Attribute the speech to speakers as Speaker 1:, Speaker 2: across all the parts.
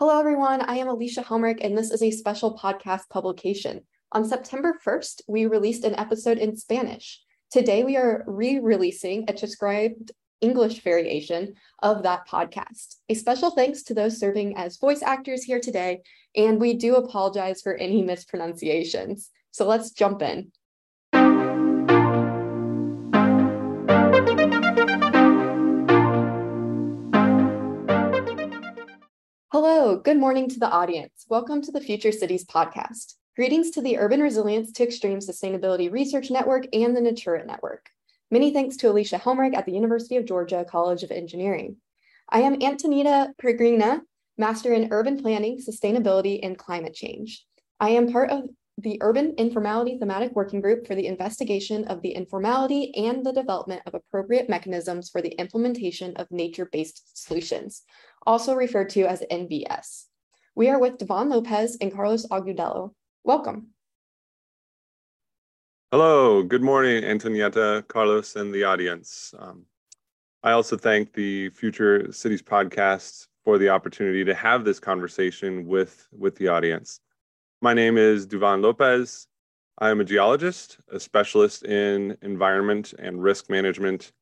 Speaker 1: Hello, everyone. I am Alysha Helmrich, and this is a special podcast publication. On September 1st, we released an episode in Spanish. Today, we are re releasing a transcribed English variation of that podcast. A special thanks to those serving as voice actors here today, and we do apologize for any mispronunciations. So let's jump in. Hello, good morning to the audience. Welcome to the Future Cities podcast. Greetings to the Urban Resilience to Extreme Sustainability Research Network and the Natura Network. Many thanks to Alysha Helmrich at the University of Georgia College of Engineering. I am Antonietta Peregrina, Master in Urban Planning, Sustainability, and Climate Change. I am part of the Urban Informality Thematic Working Group for the investigation of the informality and the development of appropriate mechanisms for the implementation of nature-based solutions, also referred to as NBS. We are with Duvan Lopez and Carlos Agudelo. Welcome.
Speaker 2: Hello, good morning, Antonietta, Carlos, and the audience. Um, I also thank the Future Cities podcast for the opportunity to have this conversation with, with the audience. My name is Duvan Lopez. I am a geologist, a specialist in environment and risk management,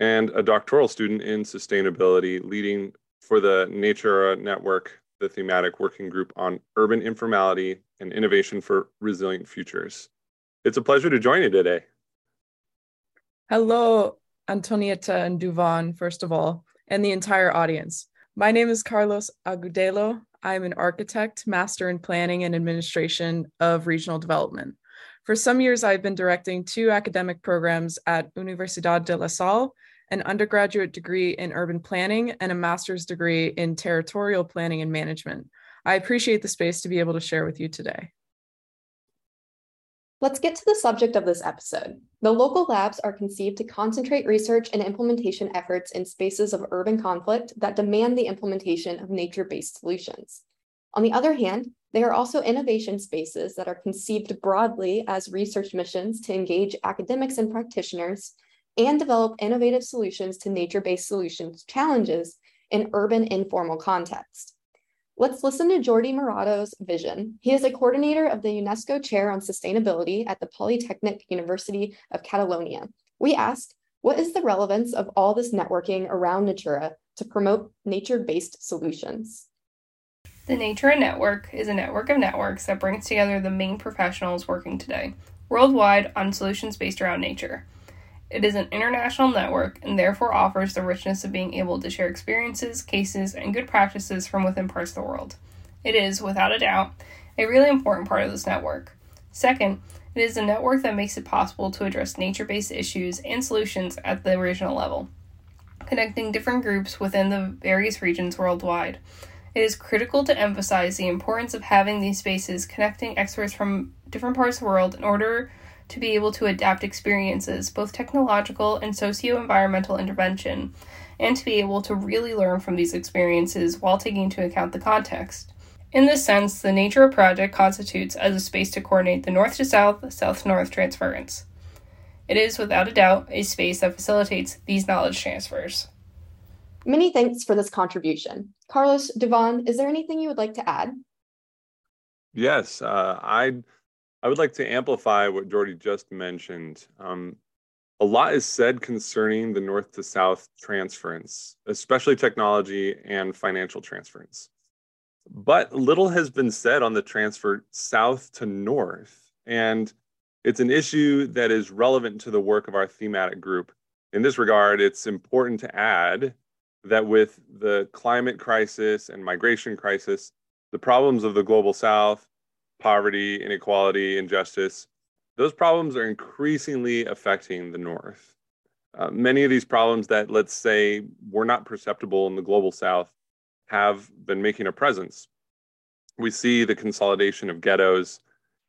Speaker 2: and a doctoral student in sustainability, leading for the Natura Network, the thematic working group on urban informality and innovation for resilient futures. It's a pleasure to join you today.
Speaker 3: Hello, Antonietta and Duvan, first of all, and the entire audience. My name is Carlos Agudelo. I'm an architect, master in planning and administration of regional development. For some years, I've been directing two academic programs at Universidad de La Salle an undergraduate degree in urban planning, and a master's degree in territorial planning and management. I appreciate the space to be able to share with you today.
Speaker 1: Let's get to the subject of this episode. The local labs are conceived to concentrate research and implementation efforts in spaces of urban conflict that demand the implementation of nature based solutions. On the other hand, they are also innovation spaces that are conceived broadly as research missions to engage academics and practitioners and develop innovative solutions to nature-based solutions challenges in urban informal context. Let's listen to Jordi Morato's vision. He is a coordinator of the UNESCO Chair on Sustainability at the Polytechnic University of Catalonia. We asked, what is the relevance of all this networking around Natura to promote nature-based solutions?
Speaker 4: The Natura Network is a network of networks that brings together the main professionals working today, worldwide on solutions based around nature. It is an international network and therefore offers the richness of being able to share experiences, cases, and good practices from within parts of the world. It is, without a doubt, a really important part of this network. Second, it is a network that makes it possible to address nature based issues and solutions at the regional level, connecting different groups within the various regions worldwide. It is critical to emphasize the importance of having these spaces connecting experts from different parts of the world in order to be able to adapt experiences, both technological and socio environmental intervention, and to be able to really learn from these experiences while taking into account the context. In this sense, the Natura Project constitutes as a space to coordinate the north to south, south to north transference. It is, without a doubt, a space that facilitates these knowledge transfers.
Speaker 1: Many thanks for this contribution. Carlos, Duvan, is there anything you would like to add?
Speaker 2: Yes, uh, I'd I would like to amplify what Jordi just mentioned. Um, a lot is said concerning the north to south transference, especially technology and financial transference. But little has been said on the transfer south to north. And it's an issue that is relevant to the work of our thematic group. In this regard, it's important to add that with the climate crisis and migration crisis, the problems of the global south poverty, inequality, injustice, those problems are increasingly affecting the North. Uh, many of these problems that, let's say, were not perceptible in the global South have been making a presence. We see the consolidation of ghettos,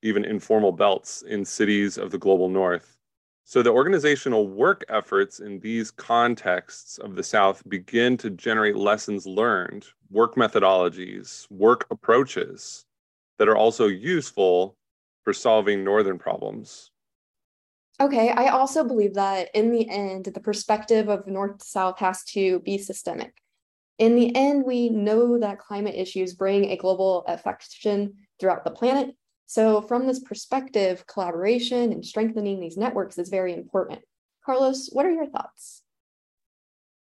Speaker 2: even informal belts in cities of the global North. So the organizational work efforts in these contexts of the South begin to generate lessons learned, work methodologies, work approaches that are also useful for solving northern problems.
Speaker 1: Okay, I also believe that in the end, the perspective of North to South has to be systemic. In the end, we know that climate issues bring a global affection throughout the planet. So from this perspective, collaboration and strengthening these networks is very important. Carlos, what are your thoughts?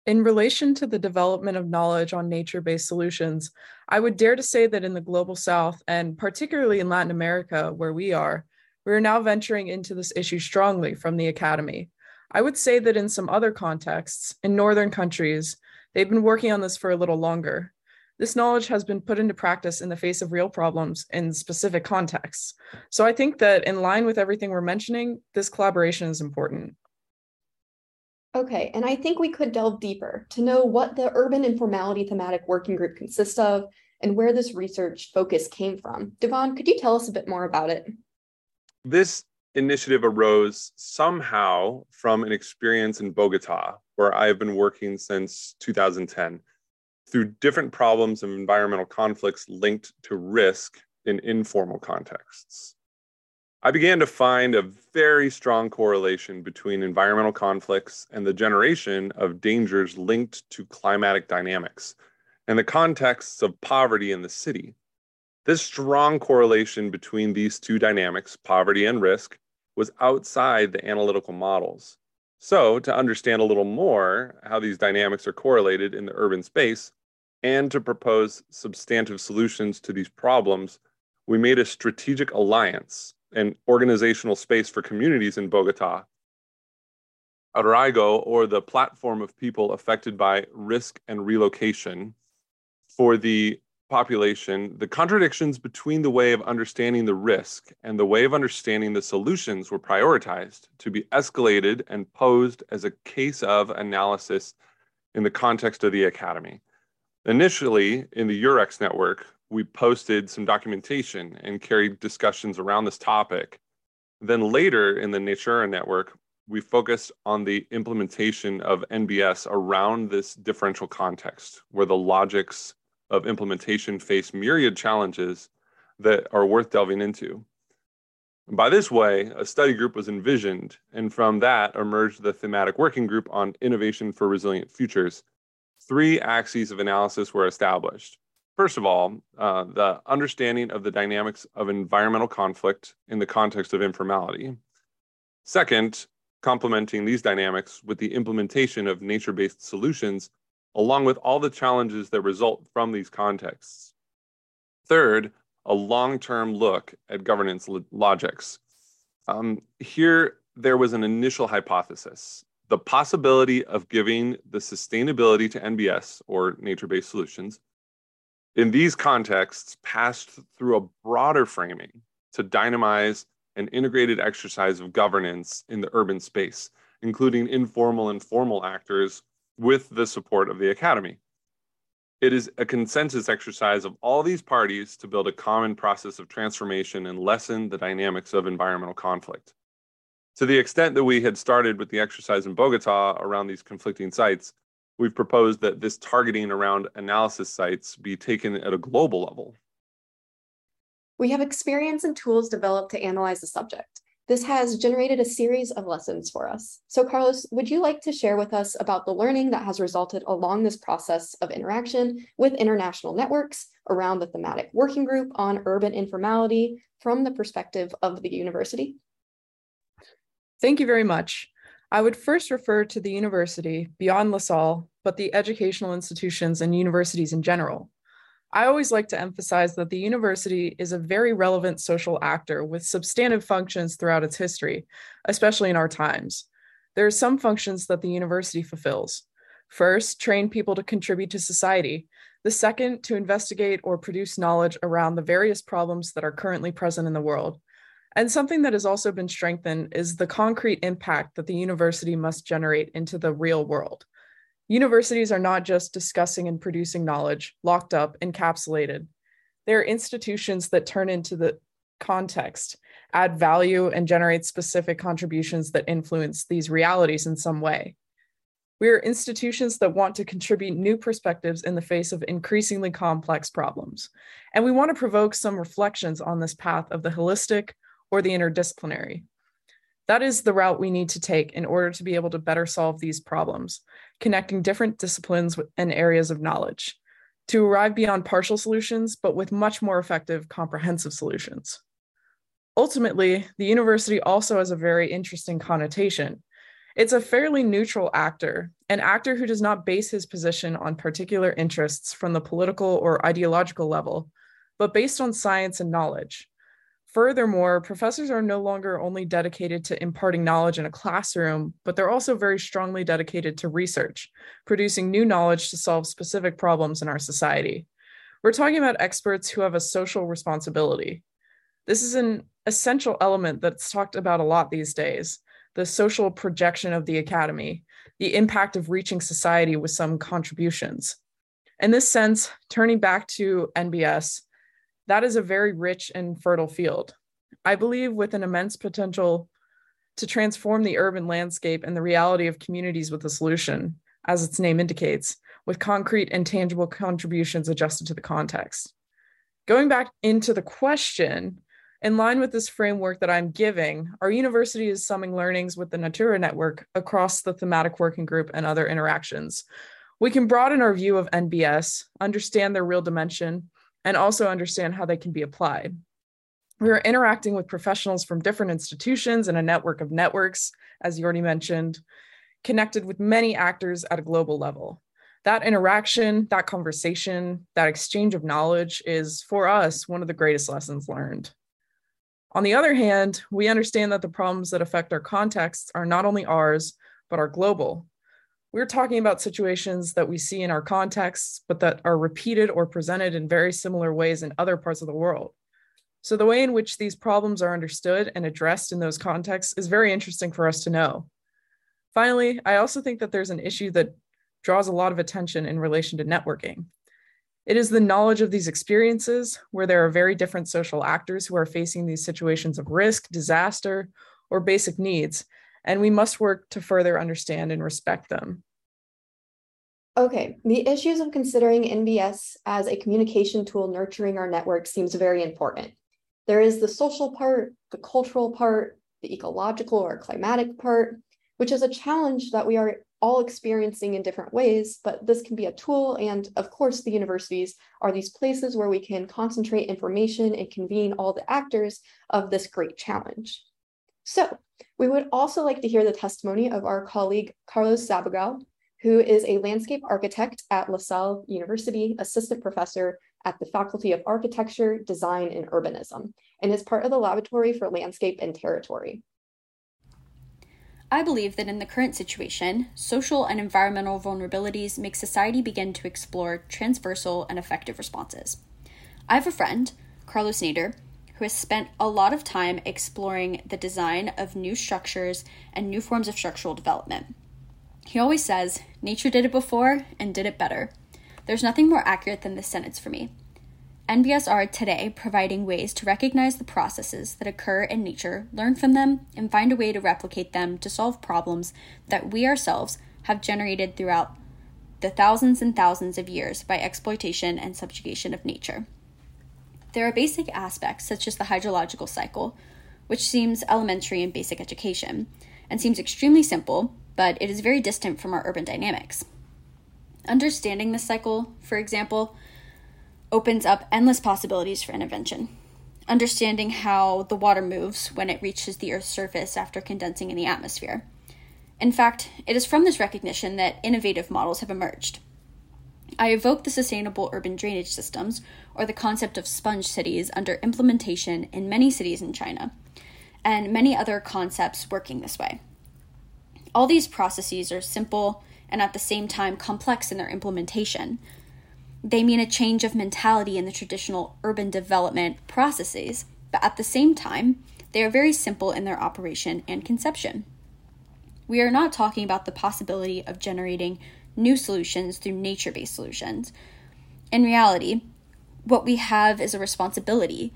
Speaker 3: In relation to the development of knowledge on nature based solutions, I would dare to say that in the global south, and particularly in Latin America, where we are, we are now venturing into this issue strongly from the academy. I would say that in some other contexts, in northern countries, they've been working on this for a little longer. This knowledge has been put into practice in the face of real problems in specific contexts. So I think that in line with everything we're mentioning, this collaboration is important.
Speaker 1: Okay, and I think we could delve deeper to know what the urban informality thematic working group consists of and where this research focus came from. Duvan, could you tell us a bit more about it?
Speaker 2: This initiative arose somehow from an experience in Bogota, where I have been working since 2010, through different problems of environmental conflicts linked to risk in informal contexts. I began to find a very strong correlation between environmental conflicts and the generation of dangers linked to climatic dynamics and the contexts of poverty in the city. This strong correlation between these two dynamics, poverty and risk, was outside the analytical models. So, to understand a little more how these dynamics are correlated in the urban space and to propose substantive solutions to these problems, we made a strategic alliance and organizational space for communities in Bogota. Arraigo, or the platform of people affected by risk and relocation, for the population, the contradictions between the way of understanding the risk and the way of understanding the solutions were prioritized to be escalated and posed as a case of analysis in the context of the academy. Initially, in the UREX network, we posted some documentation and carried discussions around this topic. Then later in the Natura network, we focused on the implementation of NBS around this differential context where the logics of implementation face myriad challenges that are worth delving into. by this way, a study group was envisioned, and from that emerged the thematic working group on innovation for resilient futures. Three axes of analysis were established First of all, uh, the understanding of the dynamics of environmental conflict in the context of informality. Second, complementing these dynamics with the implementation of nature based solutions, along with all the challenges that result from these contexts. Third, a long term look at governance lo- logics. Um, here, there was an initial hypothesis the possibility of giving the sustainability to NBS or nature based solutions in these contexts passed through a broader framing to dynamize an integrated exercise of governance in the urban space, including informal and formal actors with the support of the Academy. It is a consensus exercise of all these parties to build a common process of transformation and lessen the dynamics of environmental conflict. To the extent that we had started with the exercise in Bogota around these conflicting sites, we've proposed that this targeting around analysis sites be taken at a global level.
Speaker 1: We have experience and tools developed to analyze the subject. This has generated a series of lessons for us. So Carlos, would you like to share with us about the learning that has resulted along this process of interaction with international networks around the thematic working group on urban informality from the perspective of the university?
Speaker 3: Thank you very much. I would first refer to the university beyond LaSalle, but the educational institutions and universities in general. I always like to emphasize that the university is a very relevant social actor with substantive functions throughout its history, especially in our times. There are some functions that the university fulfills. First, train people to contribute to society. The second, to investigate or produce knowledge around the various problems that are currently present in the world. And something that has also been strengthened is the concrete impact that the university must generate into the real world. Universities are not just discussing and producing knowledge, locked up, encapsulated. They're institutions that turn into the context, add value, and generate specific contributions that influence these realities in some way. We are institutions that want to contribute new perspectives in the face of increasingly complex problems. And we want to provoke some reflections on this path of the holistic, or the interdisciplinary. That is the route we need to take in order to be able to better solve these problems. connecting different disciplines and areas of knowledge to arrive beyond partial solutions, but with much more effective comprehensive solutions. Ultimately, the university also has a very interesting connotation. It's a fairly neutral actor, an actor who does not base his position on particular interests from the political or ideological level, but based on science and knowledge. Furthermore, professors are no longer only dedicated to imparting knowledge in a classroom, but they're also very strongly dedicated to research, producing new knowledge to solve specific problems in our society. We're talking about experts who have a social responsibility. This is an essential element that's talked about a lot these days the social projection of the academy, the impact of reaching society with some contributions. In this sense, turning back to NBS, that is a very rich and fertile field. I believe with an immense potential to transform the urban landscape and the reality of communities with a solution, as its name indicates, with concrete and tangible contributions adjusted to the context. Going back into the question, in line with this framework that I'm giving, our university is summing learnings with the Natura Network across the thematic working group and other interactions. We can broaden our view of NBS, understand their real dimension, and also understand how they can be applied. We are interacting with professionals from different institutions and a network of networks, as you already mentioned, connected with many actors at a global level. That interaction, that conversation, that exchange of knowledge is, for us, one of the greatest lessons learned. On the other hand, we understand that the problems that affect our contexts are not only ours, but are global. We're talking about situations that we see in our contexts, but that are repeated or presented in very similar ways in other parts of the world. So, the way in which these problems are understood and addressed in those contexts is very interesting for us to know. Finally, I also think that there's an issue that draws a lot of attention in relation to networking. It is the knowledge of these experiences where there are very different social actors who are facing these situations of risk, disaster, or basic needs, and we must work to further understand and respect them.
Speaker 1: Okay, the issues of considering NBS as a communication tool nurturing our network seems very important. There is the social part, the cultural part, the ecological or climatic part, which is a challenge that we are all experiencing in different ways, but this can be a tool. And of course, the universities are these places where we can concentrate information and convene all the actors of this great challenge. So we would also like to hear the testimony of our colleague Carlos Sabugal, who is a landscape architect at LaSalle University, assistant professor at the Faculty of Architecture, Design, and Urbanism, and is part of the Laboratory for Landscape and Territory.
Speaker 5: I believe that in the current situation, social and environmental vulnerabilities make society begin to explore transversal and effective responses. I have a friend, Carlos Nader, who has spent a lot of time exploring the design of new structures and new forms of structural development. He always says, Nature did it before and did it better. There's nothing more accurate than this sentence for me. NBS are today providing ways to recognize the processes that occur in nature, learn from them, and find a way to replicate them to solve problems that we ourselves have generated throughout the thousands and thousands of years by exploitation and subjugation of nature. There are basic aspects, such as the hydrological cycle, which seems elementary in basic education and seems extremely simple, but it is very distant from our urban dynamics. Understanding this cycle, for example, opens up endless possibilities for intervention. Understanding how the water moves when it reaches the Earth's surface after condensing in the atmosphere. In fact, it is from this recognition that innovative models have emerged. I evoke the sustainable urban drainage systems, or the concept of sponge cities, under implementation in many cities in China, and many other concepts working this way. All these processes are simple and at the same time complex in their implementation. They mean a change of mentality in the traditional urban development processes, but at the same time, they are very simple in their operation and conception. We are not talking about the possibility of generating new solutions through nature based solutions. In reality, what we have is a responsibility,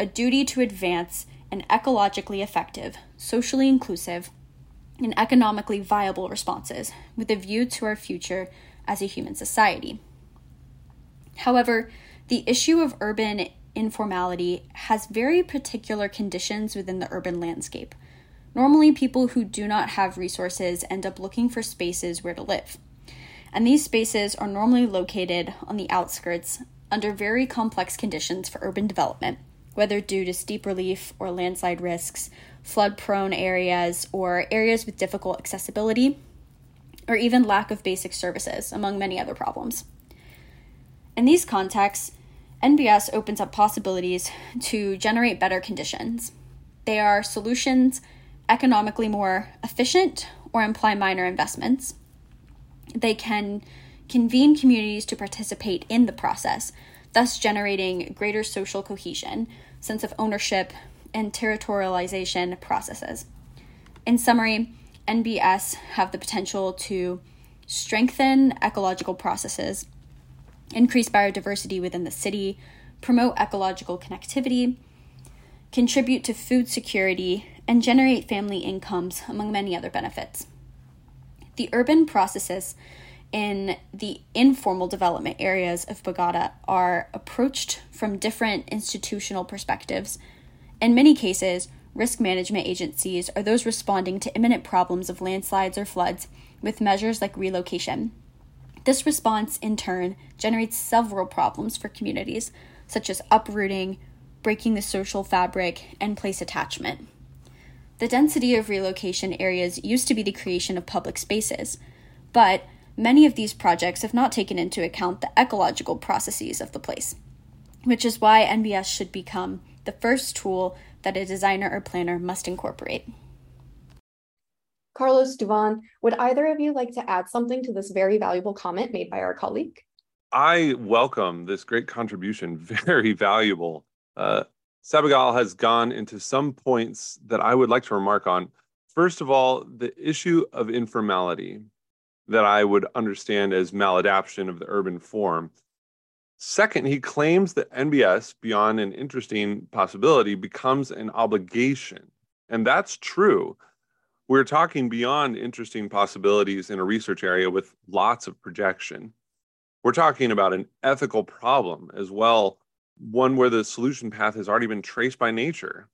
Speaker 5: a duty to advance an ecologically effective, socially inclusive, and economically viable responses with a view to our future as a human society. However, the issue of urban informality has very particular conditions within the urban landscape. Normally, people who do not have resources end up looking for spaces where to live. And these spaces are normally located on the outskirts under very complex conditions for urban development, whether due to steep relief or landslide risks, flood prone areas, or areas with difficult accessibility, or even lack of basic services, among many other problems. In these contexts, NBS opens up possibilities to generate better conditions. They are solutions economically more efficient or imply minor investments. They can convene communities to participate in the process, thus generating greater social cohesion, sense of ownership, and territorialization processes. In summary, NBS have the potential to strengthen ecological processes, increase biodiversity within the city, promote ecological connectivity, contribute to food security, and generate family incomes, among many other benefits. The urban processes in the informal development areas of Bogota are approached from different institutional perspectives. In many cases, risk management agencies are those responding to imminent problems of landslides or floods with measures like relocation. This response, in turn, generates several problems for communities, such as uprooting, breaking the social fabric, and place attachment. The density of relocation areas used to be the creation of public spaces, but many of these projects have not taken into account the ecological processes of the place, which is why NBS should become the first tool that a designer or planner must incorporate.
Speaker 1: Carlos Duvan, would either of you like to add something to this very valuable comment made by our colleague?
Speaker 2: I welcome this great contribution, very valuable. Uh, Sabugal has gone into some points that I would like to remark on. First of all, the issue of informality that I would understand as maladaption of the urban form. Second, he claims that NBS, beyond an interesting possibility, becomes an obligation. And that's true. We're talking beyond interesting possibilities in a research area with lots of projection. We're talking about an ethical problem as well, one where the solution path has already been traced by nature.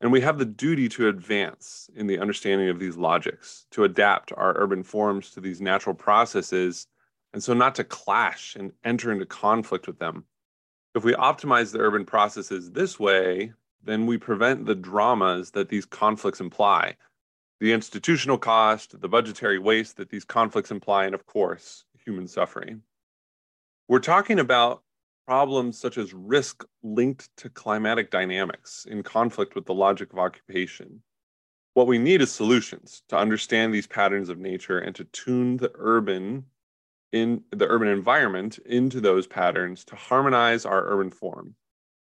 Speaker 2: And we have the duty to advance in the understanding of these logics, to adapt our urban forms to these natural processes, and so not to clash and enter into conflict with them. If we optimize the urban processes this way, then we prevent the dramas that these conflicts imply the institutional cost, the budgetary waste that these conflicts imply, and of course, human suffering. We're talking about problems such as risk linked to climatic dynamics in conflict with the logic of occupation. What we need is solutions to understand these patterns of nature and to tune the urban in the urban environment into those patterns to harmonize our urban form.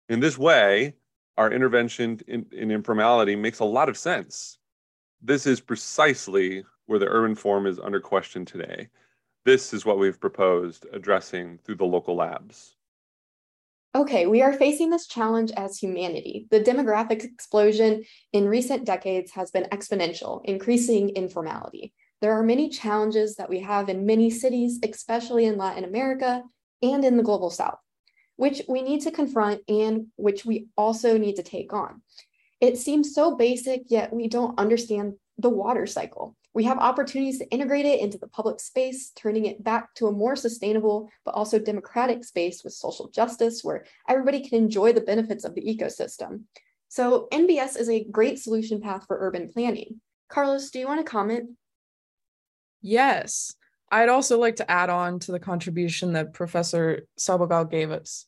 Speaker 2: In this way, our intervention in, in informality makes a lot of sense this is precisely where the urban form is under question today. This is what we've proposed addressing through the local labs.
Speaker 1: Okay, we are facing this challenge as humanity. The demographic explosion in recent decades has been exponential, increasing informality. There are many challenges that we have in many cities, especially in Latin America and in the global south, which we need to confront and which we also need to take on. It seems so basic, yet we don't understand the water cycle. We have opportunities to integrate it into the public space, turning it back to a more sustainable but also democratic space with social justice where everybody can enjoy the benefits of the ecosystem. So NBS is a great solution path for urban planning. Carlos, do you want to comment?
Speaker 3: Yes. I'd also like to add on to the contribution that Professor Sabugal gave us.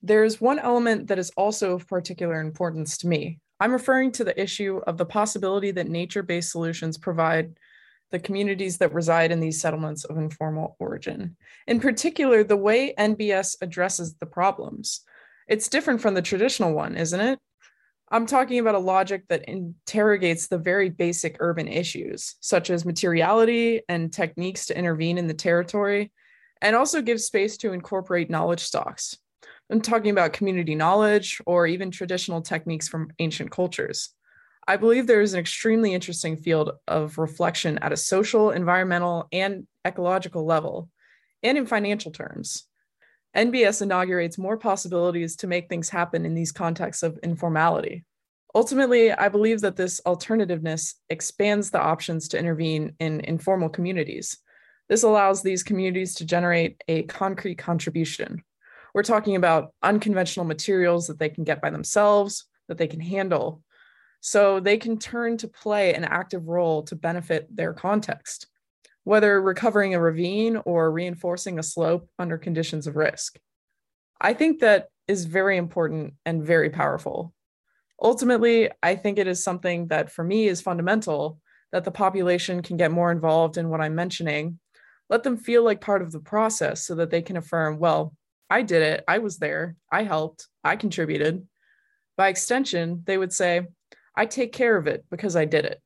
Speaker 3: There's one element that is also of particular importance to me, I'm referring to the issue of the possibility that nature based solutions provide the communities that reside in these settlements of informal origin. In particular, the way NBS addresses the problems. It's different from the traditional one, isn't it? I'm talking about a logic that interrogates the very basic urban issues, such as materiality and techniques to intervene in the territory, and also gives space to incorporate knowledge stocks. I'm talking about community knowledge or even traditional techniques from ancient cultures. I believe there is an extremely interesting field of reflection at a social, environmental, and ecological level, and in financial terms. NBS inaugurates more possibilities to make things happen in these contexts of informality. Ultimately, I believe that this alternativeness expands the options to intervene in informal communities, This allows these communities to generate a concrete contribution. We're talking about unconventional materials that they can get by themselves, that they can handle, so they can turn to play an active role to benefit their context, whether recovering a ravine or reinforcing a slope under conditions of risk. I think that is very important and very powerful. Ultimately, I think it is something that for me is fundamental that the population can get more involved in what I'm mentioning. Let them feel like part of the process so that they can affirm, well, I did it, I was there, I helped, I contributed. By extension, they would say, I take care of it because I did it.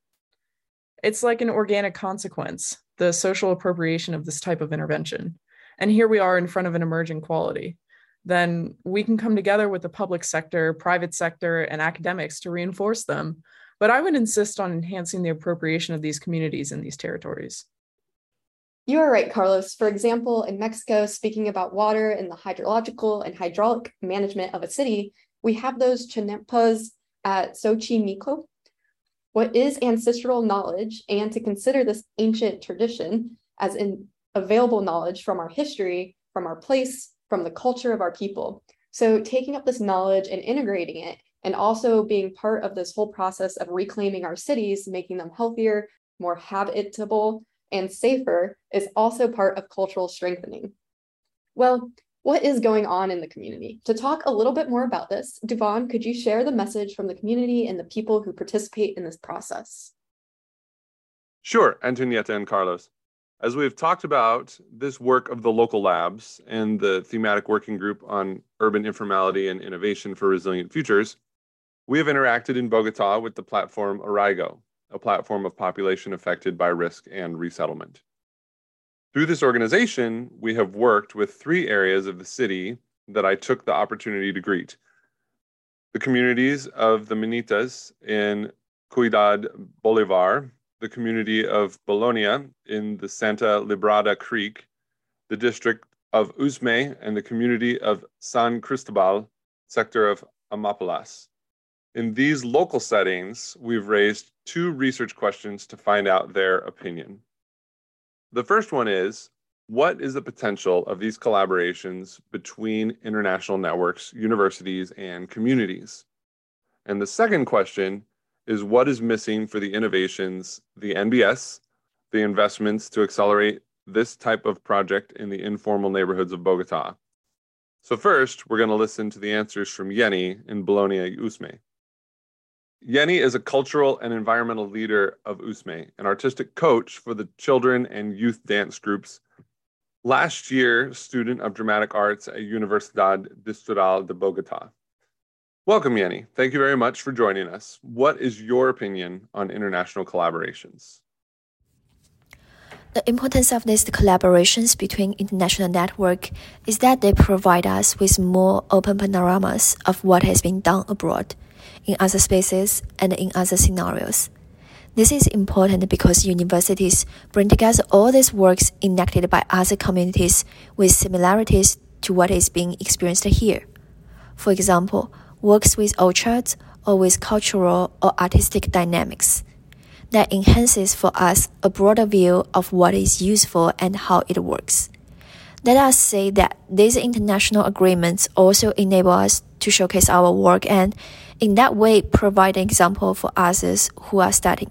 Speaker 3: It's like an organic consequence, the social appropriation of this type of intervention. And here we are in front of an emerging quality. Then we can come together with the public sector, private sector, and academics to reinforce them. But I would insist on enhancing the appropriation of these communities in these territories.
Speaker 1: You are right, Carlos. For example, in Mexico, speaking about water and the hydrological and hydraulic management of a city, we have those chinampas at Xochimilco what is ancestral knowledge and to consider this ancient tradition as an available knowledge from our history, from our place, from the culture of our people. So taking up this knowledge and integrating it and also being part of this whole process of reclaiming our cities, making them healthier, more habitable, and safer is also part of cultural strengthening. Well, what is going on in the community. To talk a little bit more about this, Duvan, could you share the message from the community and the people who participate in this process?
Speaker 2: Sure, Antonietta and Carlos. As we've talked about this work of the local labs and the thematic working group on urban informality and innovation for resilient futures, we have interacted in Bogota with the platform Arraigo, a platform of population affected by risk and resettlement. Through this organization, we have worked with three areas of the city that I took the opportunity to greet. The communities of the Manitas in Ciudad Bolivar, the community of Bologna in the Santa Librada Creek, the district of Usme, and the community of San Cristobal, sector of Amapolas. In these local settings, we've raised two research questions to find out their opinion. The first one is what is the potential of these collaborations between international networks, universities, and communities? And the second question is what is missing for the innovations, the NBS, the investments to accelerate this type of project in the informal neighborhoods of Bogota? So, first, we're going to listen to the answers from Yeni in Bologna Usme. Yeni is a cultural and environmental leader of USME, an artistic coach for the children and youth dance groups. Last year, student of dramatic arts at Universidad Distrital de Bogota. Welcome, Yeni. Thank you very much for joining us. What is your opinion on international collaborations?
Speaker 6: The importance of these collaborations between international network is that they provide us with more open panoramas of what has been done abroad in other spaces, and in other scenarios. This is important because universities bring together all these works enacted by other communities with similarities to what is being experienced here. For example, works with orchards or with cultural or artistic dynamics. That enhances for us a broader view of what is useful and how it works. Let us say that these international agreements also enable us to showcase our work and in that way provide an example for others who are studying.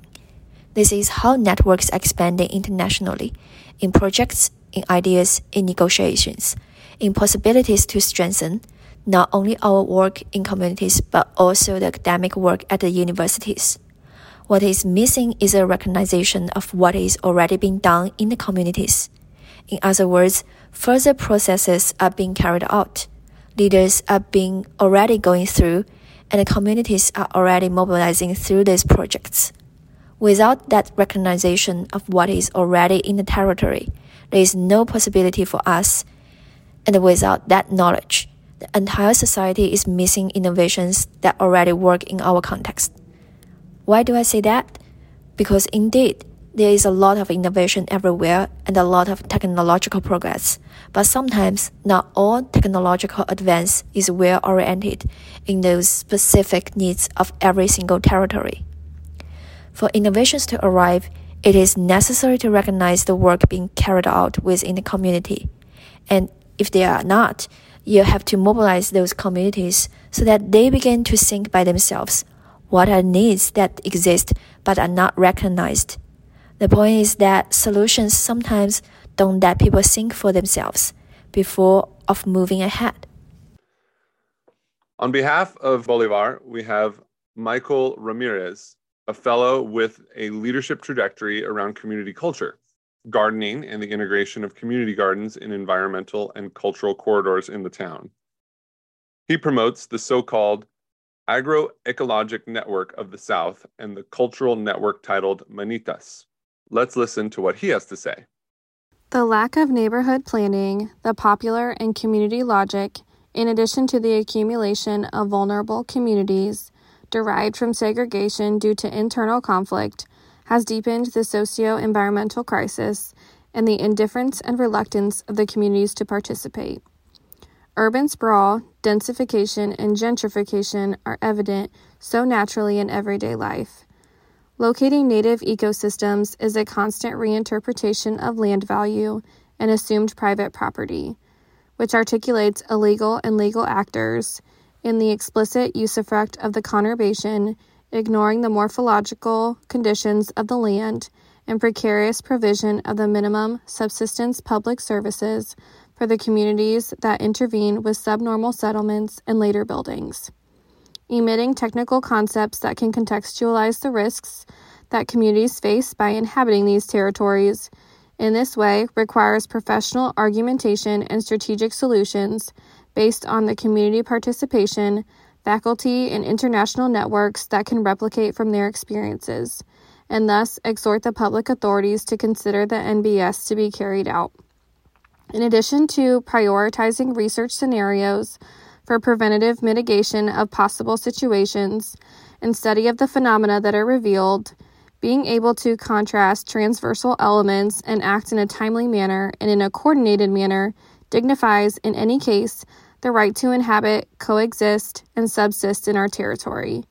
Speaker 6: This is how networks expanding internationally, in projects, in ideas, in negotiations, in possibilities to strengthen not only our work in communities but also the academic work at the universities. What is missing is a recognition of what is already being done in the communities. In other words, further processes are being carried out. Leaders are being already going through and the communities are already mobilizing through these projects. Without that recognition of what is already in the territory, there is no possibility for us. And without that knowledge, the entire society is missing innovations that already work in our context. Why do I say that? Because indeed, there is a lot of innovation everywhere and a lot of technological progress, but sometimes not all technological advance is well oriented in those specific needs of every single territory. For innovations to arrive, it is necessary to recognize the work being carried out within the community. And if they are not, you have to mobilize those communities so that they begin to think by themselves what are needs that exist but are not recognized. The point is that solutions sometimes don't let people think for themselves before of moving ahead.
Speaker 2: On behalf of Bolivar, we have Michael Ramirez, a fellow with a leadership trajectory around community culture, gardening, and the integration of community gardens in environmental and cultural corridors in the town. He promotes the so called agroecologic network of the South and the cultural network titled Manitas. Let's listen to what he has to say.
Speaker 7: The lack of neighborhood planning, the popular and community logic, in addition to the accumulation of vulnerable communities derived from segregation due to internal conflict, has deepened the socio environmental crisis and the indifference and reluctance of the communities to participate. Urban sprawl, densification, and gentrification are evident so naturally in everyday life. Locating native ecosystems is a constant reinterpretation of land value and assumed private property which articulates illegal and legal actors in the explicit usufruct of the conurbation, ignoring the morphological conditions of the land and precarious provision of the minimum subsistence public services for the communities that intervene with subnormal settlements and later buildings. Emitting technical concepts that can contextualize the risks that communities face by inhabiting these territories in this way requires professional argumentation and strategic solutions based on the community participation, faculty, and international networks that can replicate from their experiences, and thus exhort the public authorities to consider the NBS to be carried out. In addition to prioritizing research scenarios for preventative mitigation of possible situations and study of the phenomena that are revealed, being able to contrast transversal elements and act in a timely manner and in a coordinated manner dignifies, in any case, the right to inhabit, coexist, and subsist in our territory.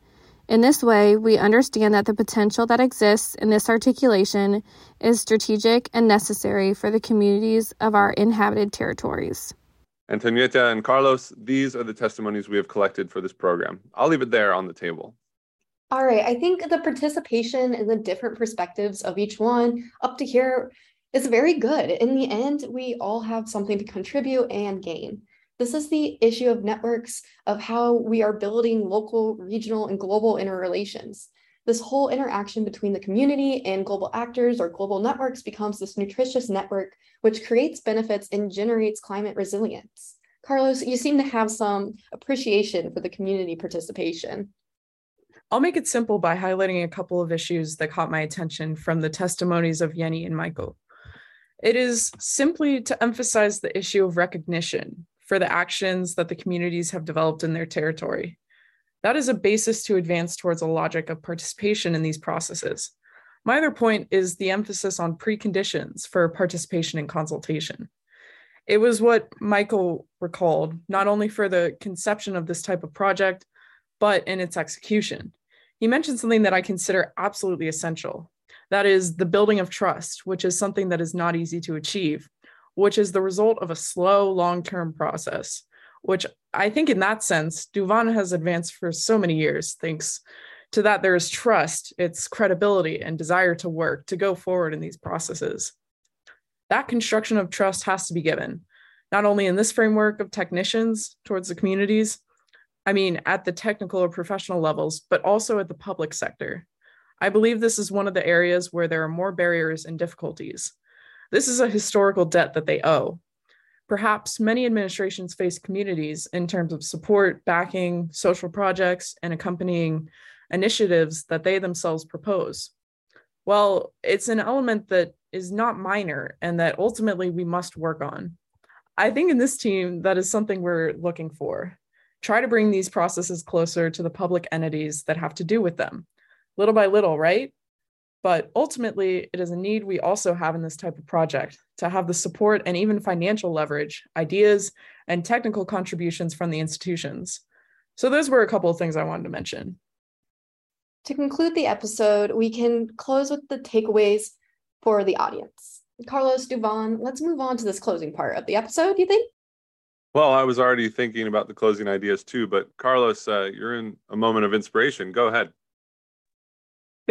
Speaker 7: In this way, we understand that the potential that exists in this articulation is strategic and necessary for the communities of our inhabited territories.
Speaker 2: Antonietta and Carlos, these are the testimonies we have collected for this program. I'll leave it there on the table.
Speaker 1: All right, I think the participation and the different perspectives of each one up to here is very good. In the end, we all have something to contribute and gain. This is the issue of networks, of how we are building local, regional, and global interrelations. This whole interaction between the community and global actors or global networks becomes this nutritious network, which creates benefits and generates climate resilience. Carlos, you seem to have some appreciation for the community participation.
Speaker 3: I'll make it simple by highlighting a couple of issues that caught my attention from the testimonies of Yenny and Michael. It is simply to emphasize the issue of recognition for the actions that the communities have developed in their territory. That is a basis to advance towards a logic of participation in these processes. My other point is the emphasis on preconditions for participation and consultation. It was what Michael recalled, not only for the conception of this type of project, but in its execution he mentioned something that I consider absolutely essential. That is the building of trust, which is something that is not easy to achieve, which is the result of a slow, long term process, which I think in that sense, Duvan has advanced for so many years. Thanks to that, there is trust, its credibility, and desire to work, to go forward in these processes. That construction of trust has to be given, not only in this framework of technicians towards the communities, I mean, at the technical or professional levels, but also at the public sector. I believe this is one of the areas where there are more barriers and difficulties. This is a historical debt that they owe. Perhaps many administrations face communities in terms of support, backing, social projects, and accompanying initiatives that they themselves propose. Well, it's an element that is not minor and that ultimately we must work on. I think in this team, that is something we're looking for try to bring these processes closer to the public entities that have to do with them, little by little, right? But ultimately, it is a need we also have in this type of project to have the support and even financial leverage, ideas, and technical contributions from the institutions. So, those were a couple of things I wanted to mention.
Speaker 1: To conclude the episode, we can close with the takeaways for the audience. Carlos Duvan, let's move on to this closing part of the episode, you think?
Speaker 2: Well, I was already thinking about the closing ideas too, but Carlos, uh, you're in a moment of inspiration. Go ahead.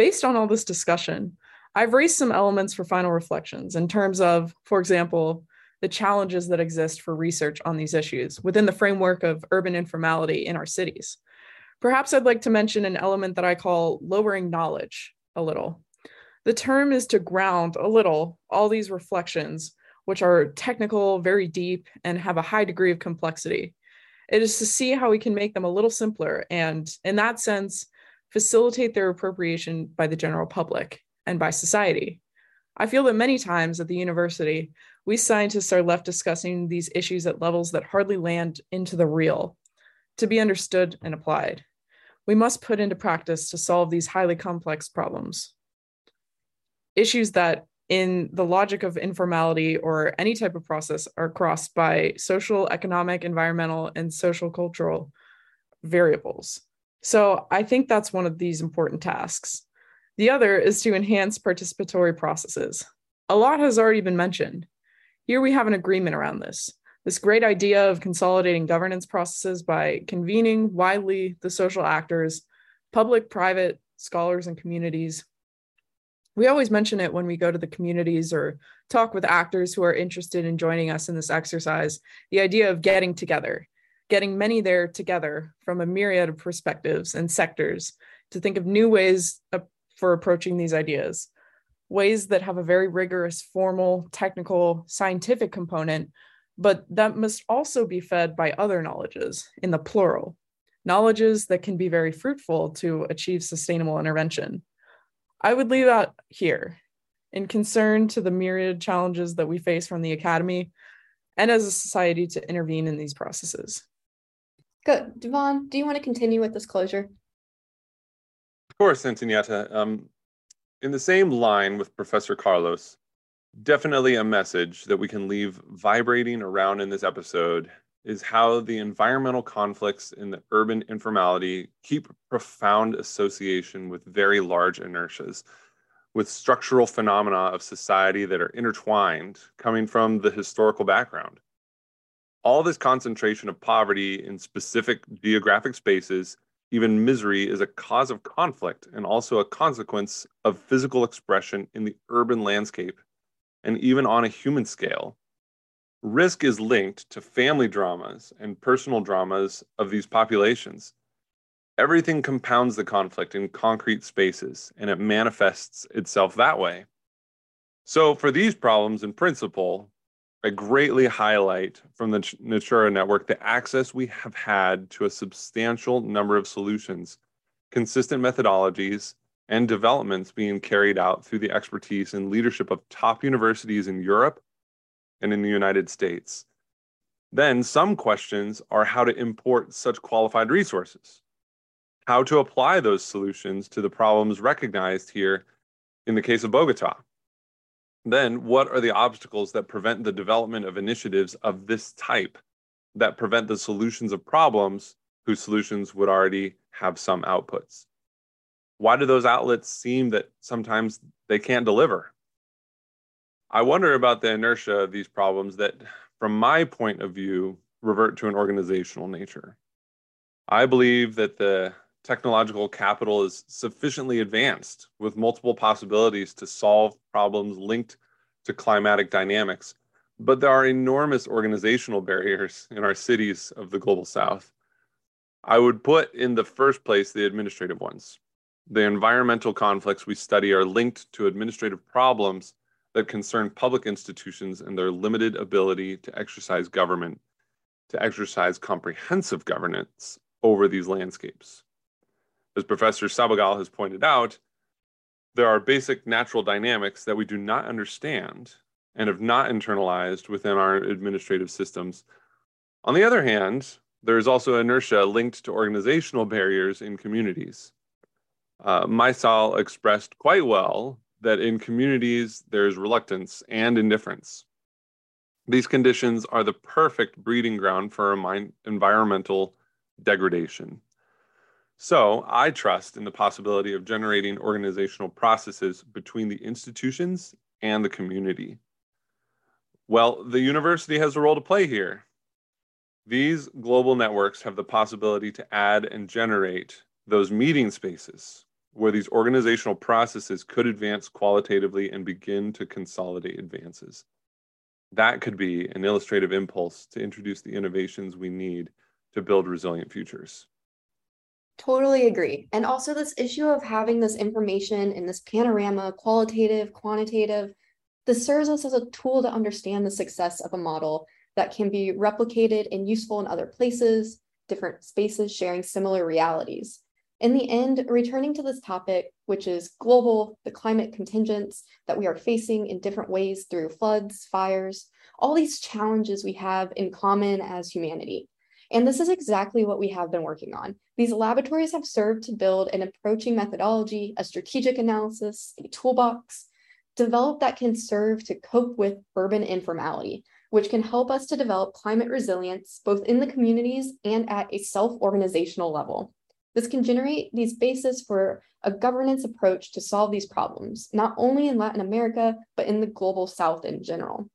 Speaker 3: Based on all this discussion, I've raised some elements for final reflections in terms of, for example, the challenges that exist for research on these issues within the framework of urban informality in our cities. Perhaps I'd like to mention an element that I call lowering knowledge a little. The term is to ground a little all these reflections which are technical, very deep, and have a high degree of complexity. It is to see how we can make them a little simpler and, in that sense, facilitate their appropriation by the general public and by society. I feel that many times at the university, we scientists are left discussing these issues at levels that hardly land into the real, to be understood and applied. We must put into practice to solve these highly complex problems. Issues that in the logic of informality or any type of process are crossed by social, economic, environmental, and social cultural variables. So I think that's one of these important tasks. The other is to enhance participatory processes. A lot has already been mentioned. Here we have an agreement around this. This great idea of consolidating governance processes by convening widely the social actors, public, private, scholars, and communities we always mention it when we go to the communities or talk with actors who are interested in joining us in this exercise the idea of getting together, getting many there together from a myriad of perspectives and sectors to think of new ways for approaching these ideas, ways that have a very rigorous, formal, technical, scientific component, but that must also be fed by other knowledges in the plural, knowledges that can be very fruitful to achieve sustainable intervention. I would leave that here in concern to the myriad challenges that we face from the academy and as a society to intervene in these processes.
Speaker 1: Good. Duvan, do you want to continue with this closure?
Speaker 2: Of course, Antonietta. Um, in the same line with Professor Carlos, definitely a message that we can leave vibrating around in this episode is how the environmental conflicts in the urban informality keep profound association with very large inertias, with structural phenomena of society that are intertwined coming from the historical background. All this concentration of poverty in specific geographic spaces, even misery, is a cause of conflict and also a consequence of physical expression in the urban landscape and even on a human scale risk is linked to family dramas and personal dramas of these populations. Everything compounds the conflict in concrete spaces, and it manifests itself that way. So, for these problems in principle, I greatly highlight from the Natura network the access we have had to a substantial number of solutions, consistent methodologies, and developments being carried out through the expertise and leadership of top universities in Europe and in the United States. Then some questions are how to import such qualified resources, how to apply those solutions to the problems recognized here in the case of Bogota. Then, what are the obstacles that prevent the development of initiatives of this type that prevent the solutions of problems whose solutions would already have some outputs? Why do those outlets seem that sometimes they can't deliver? I wonder about the inertia of these problems that, from my point of view, revert to an organizational nature. I believe that the technological capital is sufficiently advanced with multiple possibilities to solve problems linked to climatic dynamics, but there are enormous organizational barriers in our cities of the global south. I would put in the first place the administrative ones. The environmental conflicts we study are linked to administrative problems that concern public institutions and their limited ability to exercise government, to exercise comprehensive governance over these landscapes. As Professor Sabogal has pointed out, there are basic natural dynamics that we do not understand and have not internalized within our administrative systems. On the other hand, there is also inertia linked to organizational barriers in communities. Uh, Maisal expressed quite well that in communities there's reluctance and indifference. These conditions are the perfect breeding ground for environmental degradation. So, I trust in the possibility of generating organizational processes between the institutions and the community. Well, the university has a role to play here. These global networks have the possibility to add and generate those meeting spaces where these organizational processes could advance qualitatively and begin to consolidate advances. That could be an illustrative impulse to introduce the innovations we need to build resilient futures.
Speaker 1: Totally agree. And also, this issue of having this information in this panorama, qualitative, quantitative, this serves us as a tool to understand the success of a model that can be replicated and useful in other places, different spaces sharing similar realities. In the end, returning to this topic, which is global, the climate contingents that we are facing in different ways through floods, fires, all these challenges we have in common as humanity. And this is exactly what we have been working on. These laboratories have served to build an approaching methodology, a strategic analysis, a toolbox, developed that can serve to cope with urban informality, which can help us to develop climate resilience both in the communities and at a self-organizational level. This can generate these bases for a governance approach to solve these problems, not only in Latin America, but in the global South in general.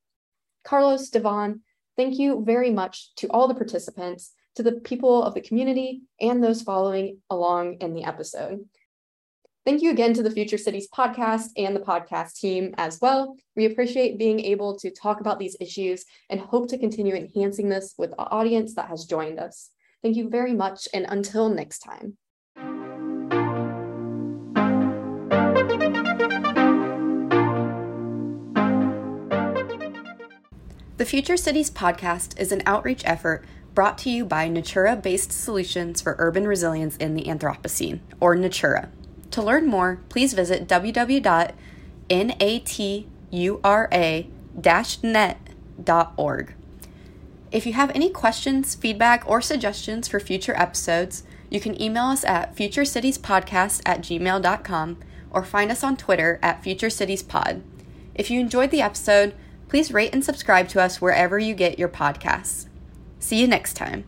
Speaker 1: Carlos, Duvan, thank you very much to all the participants, to the people of the community, and those following along in the episode. Thank you again to the Future Cities podcast and the podcast team as well. We appreciate being able to talk about these issues and hope to continue enhancing this with the audience that has joined us. Thank you very much, and until next time.
Speaker 8: The Future Cities podcast is an outreach effort brought to you by Nature Based Solutions for Urban Resilience in the Anthropocene, or Natura. To learn more, please visit www.natura-net.org. If you have any questions, feedback, or suggestions for future episodes, you can email us at futurecitiespodcast at gmail.com or find us on Twitter at futurecitiespod. If you enjoyed the episode, please rate and subscribe to us wherever you get your podcasts. See you next time.